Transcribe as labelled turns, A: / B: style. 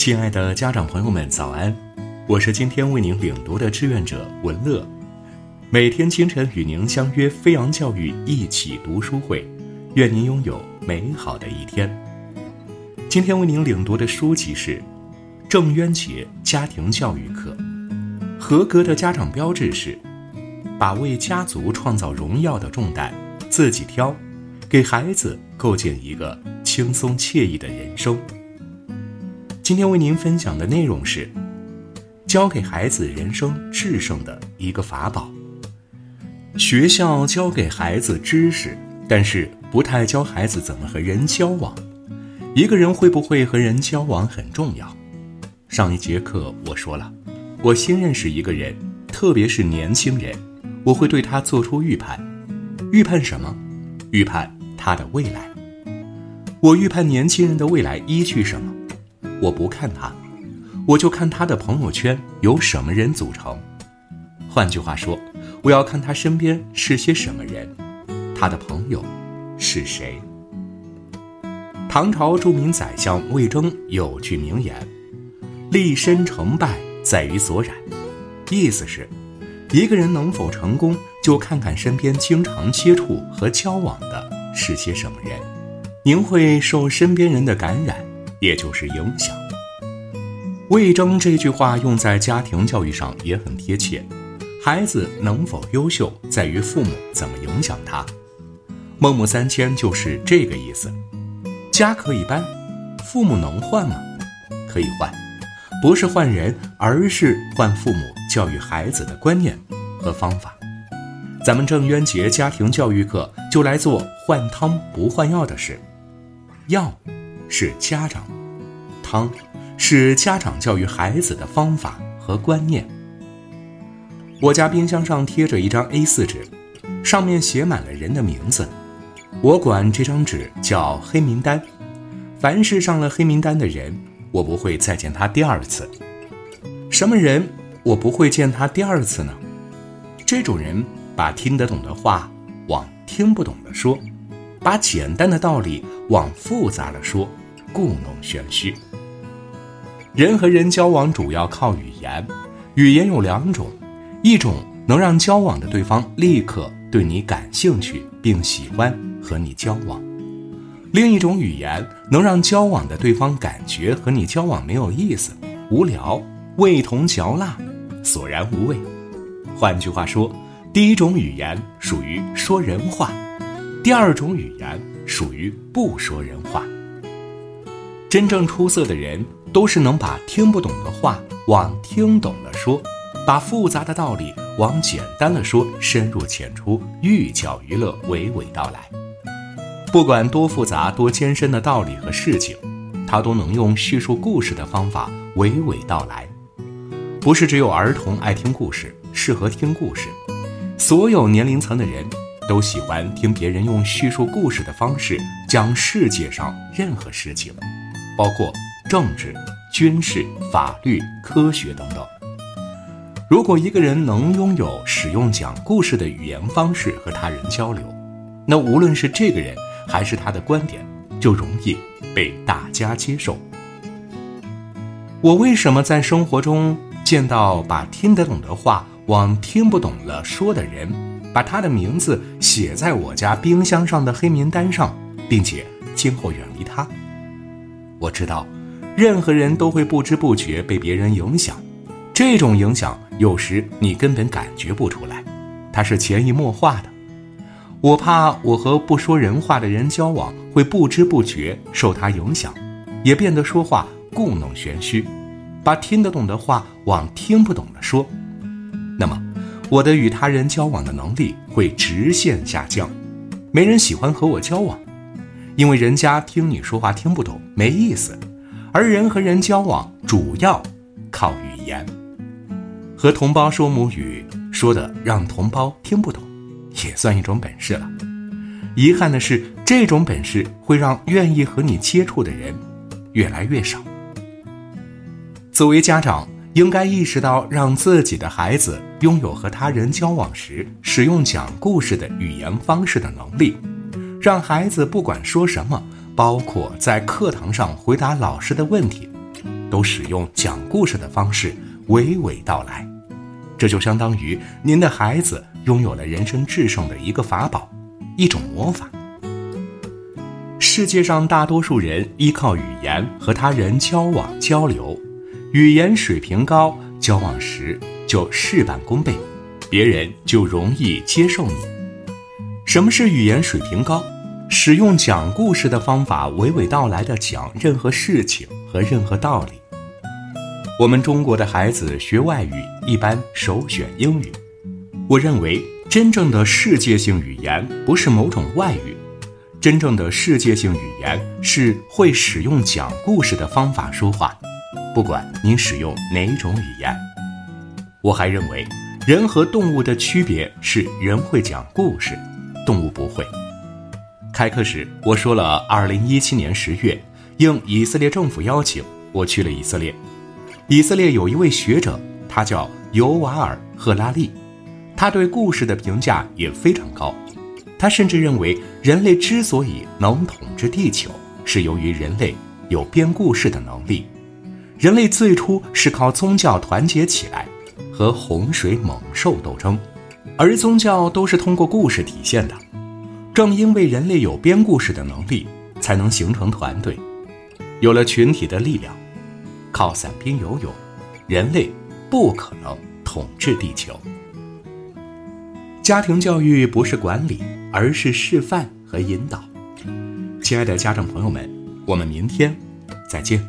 A: 亲爱的家长朋友们，早安！我是今天为您领读的志愿者文乐，每天清晨与您相约飞扬教育一起读书会，愿您拥有美好的一天。今天为您领读的书籍是《郑渊洁家庭教育课》，合格的家长标志是把为家族创造荣耀的重担自己挑，给孩子构建一个轻松惬意的人生。今天为您分享的内容是：教给孩子人生制胜的一个法宝。学校教给孩子知识，但是不太教孩子怎么和人交往。一个人会不会和人交往很重要。上一节课我说了，我新认识一个人，特别是年轻人，我会对他做出预判。预判什么？预判他的未来。我预判年轻人的未来依据什么？我不看他，我就看他的朋友圈由什么人组成。换句话说，我要看他身边是些什么人，他的朋友是谁。唐朝著名宰相魏征有句名言：“立身成败在于所染。”意思是，一个人能否成功，就看看身边经常接触和交往的是些什么人。您会受身边人的感染。也就是影响。魏征这句话用在家庭教育上也很贴切。孩子能否优秀，在于父母怎么影响他。孟母三迁就是这个意思。家可以搬，父母能换吗？可以换，不是换人，而是换父母教育孩子的观念和方法。咱们郑渊洁家庭教育课就来做换汤不换药的事，药。是家长，汤是家长教育孩子的方法和观念。我家冰箱上贴着一张 A4 纸，上面写满了人的名字，我管这张纸叫黑名单。凡是上了黑名单的人，我不会再见他第二次。什么人我不会见他第二次呢？这种人把听得懂的话往听不懂的说，把简单的道理往复杂的说。故弄玄虚。人和人交往主要靠语言，语言有两种，一种能让交往的对方立刻对你感兴趣并喜欢和你交往，另一种语言能让交往的对方感觉和你交往没有意思、无聊、味同嚼蜡、索然无味。换句话说，第一种语言属于说人话，第二种语言属于不说人话。真正出色的人，都是能把听不懂的话往听懂了说，把复杂的道理往简单的说，深入浅出，寓教于乐，娓娓道来。不管多复杂多艰深的道理和事情，他都能用叙述故事的方法娓娓道来。不是只有儿童爱听故事，适合听故事，所有年龄层的人都喜欢听别人用叙述故事的方式讲世界上任何事情。包括政治、军事、法律、科学等等。如果一个人能拥有使用讲故事的语言方式和他人交流，那无论是这个人还是他的观点，就容易被大家接受。我为什么在生活中见到把听得懂的话往听不懂了说的人，把他的名字写在我家冰箱上的黑名单上，并且今后远离他？我知道，任何人都会不知不觉被别人影响，这种影响有时你根本感觉不出来，它是潜移默化的。我怕我和不说人话的人交往，会不知不觉受他影响，也变得说话故弄玄虚，把听得懂的话往听不懂的说。那么，我的与他人交往的能力会直线下降，没人喜欢和我交往。因为人家听你说话听不懂，没意思，而人和人交往主要靠语言。和同胞说母语，说的让同胞听不懂，也算一种本事了。遗憾的是，这种本事会让愿意和你接触的人越来越少。作为家长，应该意识到让自己的孩子拥有和他人交往时使用讲故事的语言方式的能力。让孩子不管说什么，包括在课堂上回答老师的问题，都使用讲故事的方式娓娓道来，这就相当于您的孩子拥有了人生制胜的一个法宝，一种魔法。世界上大多数人依靠语言和他人交往交流，语言水平高，交往时就事半功倍，别人就容易接受你。什么是语言水平高？使用讲故事的方法娓娓道来的讲任何事情和任何道理。我们中国的孩子学外语一般首选英语，我认为真正的世界性语言不是某种外语。真正的世界性语言是会使用讲故事的方法说话，不管您使用哪种语言。我还认为，人和动物的区别是人会讲故事，动物不会。开课时我说了，二零一七年十月，应以色列政府邀请，我去了以色列。以色列有一位学者，他叫尤瓦尔·赫拉利，他对故事的评价也非常高。他甚至认为，人类之所以能统治地球，是由于人类有编故事的能力。人类最初是靠宗教团结起来，和洪水猛兽斗争，而宗教都是通过故事体现的。正因为人类有编故事的能力，才能形成团队，有了群体的力量。靠散兵游勇，人类不可能统治地球。家庭教育不是管理。而是示范和引导。亲爱的家长朋友们，我们明天再见。